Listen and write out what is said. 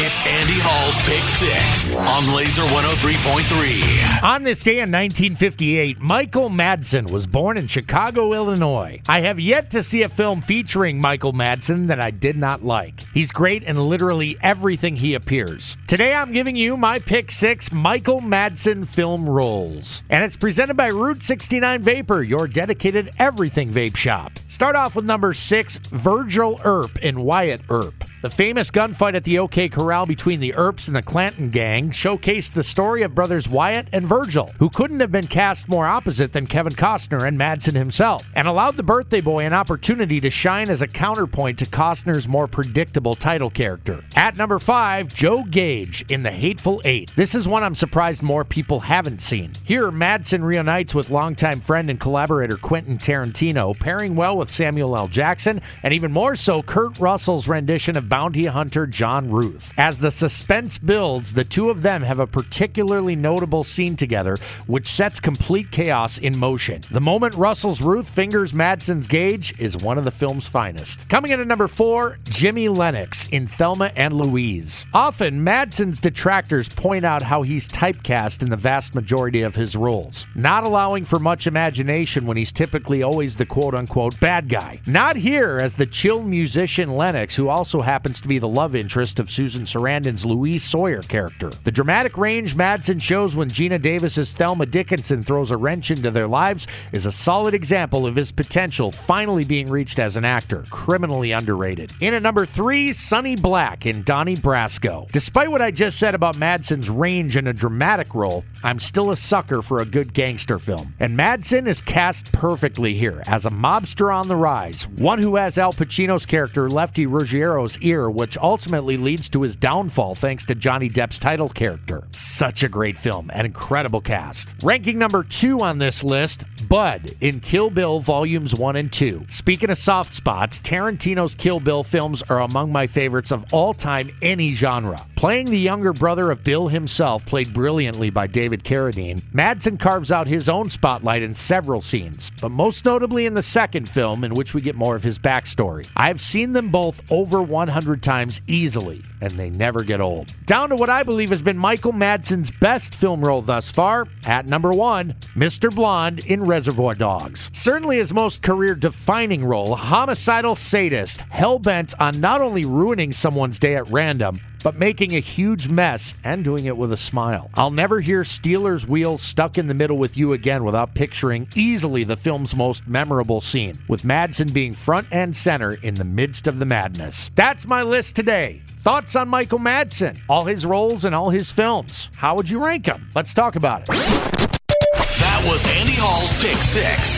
It's Andy Hall's Pick Six on Laser 103.3. On this day in 1958, Michael Madsen was born in Chicago, Illinois. I have yet to see a film featuring Michael Madsen that I did not like. He's great in literally everything he appears. Today I'm giving you my pick six Michael Madsen film roles. And it's presented by Route 69 Vapor, your dedicated everything vape shop. Start off with number six, Virgil Earp in Wyatt Earp. The famous gunfight at the OK Corral between the Earps and the Clanton gang showcased the story of brothers Wyatt and Virgil, who couldn't have been cast more opposite than Kevin Costner and Madsen himself, and allowed the birthday boy an opportunity to shine as a counterpoint to Costner's more predictable title character. At number five, Joe Gage in The Hateful Eight. This is one I'm surprised more people haven't seen. Here, Madsen reunites with longtime friend and collaborator Quentin Tarantino, pairing well with Samuel L. Jackson, and even more so, Kurt Russell's rendition of bounty hunter John Ruth. As the suspense builds, the two of them have a particularly notable scene together, which sets complete chaos in motion. The moment Russell's Ruth fingers Madsen's Gage is one of the film's finest. Coming in at number four, Jimmy Lennox in Thelma and Louise. Often, Madsen's detractors point out how he's typecast in the vast majority of his roles, not allowing for much imagination when he's typically always the quote unquote bad guy. Not here as the chill musician Lennox, who also happens to be the love interest of Susan Sarandon's Louise Sawyer character. The dramatic range Madsen shows when Geena Davis's Thelma Dickinson throws a wrench into their lives is a solid example of his potential finally being reached as an actor. Criminally underrated. In at number three, Sonny Black in Donnie Brasco. Despite what I just said about Madsen's range in a dramatic role, I'm still a sucker for a good gangster film. And Madsen is cast perfectly here as a mobster on the rise, one who has Al Pacino's character Lefty Ruggiero's ear, which ultimately leads to his downfall thanks to Johnny Depp's title character. Such a great film, an incredible cast. Ranking number two on this list, Bud in Kill Bill Volumes 1 and 2. Speaking of soft spots, Tarantino's Kill Bill films are among my favorites of all time, any genre. Playing the younger brother of Bill himself, played brilliantly by David Carradine, Madsen carves out his own spotlight in several scenes, but most notably in the second film, in which we get more of his backstory. I've seen them both over 100 times easily, and they never get old. Down to what I believe has been Michael Madsen's best film role thus far, at number one, Mr. Blonde in Reservoir Dogs. Certainly his most career defining role, homicidal sadist, hell bent on not only ruining someone's day at random, but making a huge mess and doing it with a smile. I'll never hear Stealers Wheel's stuck in the middle with you again without picturing easily the film's most memorable scene, with Madsen being front and center in the midst of the madness. That's my list today. Thoughts on Michael Madsen, all his roles and all his films. How would you rank them? Let's talk about it. That was Andy Hall's Pick Six.